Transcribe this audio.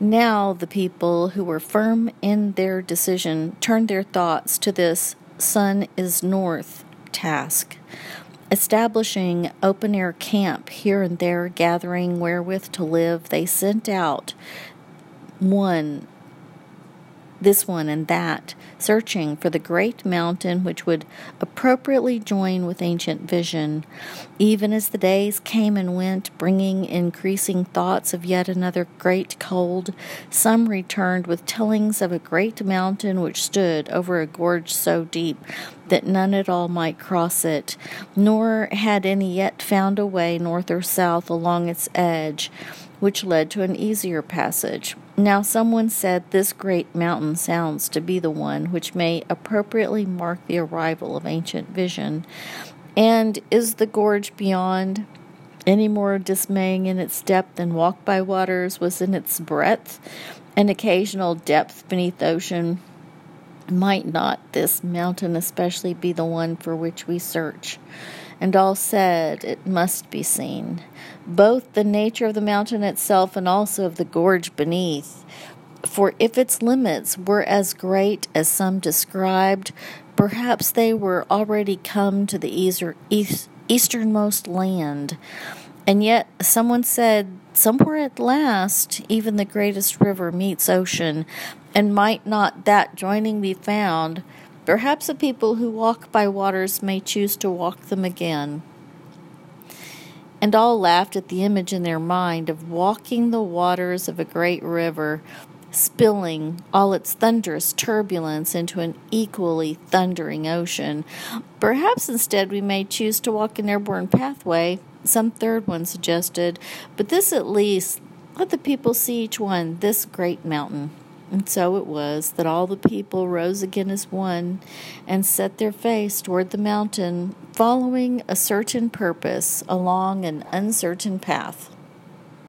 Now the people who were firm in their decision turned their thoughts to this sun is north task, establishing open air camp here and there, gathering wherewith to live. They sent out one this one and that, searching for the great mountain which would appropriately join with ancient vision. Even as the days came and went, bringing increasing thoughts of yet another great cold, some returned with tellings of a great mountain which stood over a gorge so deep that none at all might cross it, nor had any yet found a way north or south along its edge which led to an easier passage. Now, someone said this great mountain sounds to be the one which may appropriately mark the arrival of ancient vision. And is the gorge beyond any more dismaying in its depth than Walk by Waters was in its breadth? An occasional depth beneath ocean might not this mountain especially be the one for which we search? And all said, It must be seen, both the nature of the mountain itself and also of the gorge beneath. For if its limits were as great as some described, perhaps they were already come to the easter, east, easternmost land. And yet, someone said, somewhere at last, even the greatest river meets ocean, and might not that joining be found? Perhaps the people who walk by waters may choose to walk them again. And all laughed at the image in their mind of walking the waters of a great river, spilling all its thunderous turbulence into an equally thundering ocean. Perhaps instead we may choose to walk an airborne pathway, some third one suggested, but this at least let the people see each one this great mountain. And so it was that all the people rose again as one and set their face toward the mountain, following a certain purpose along an uncertain path.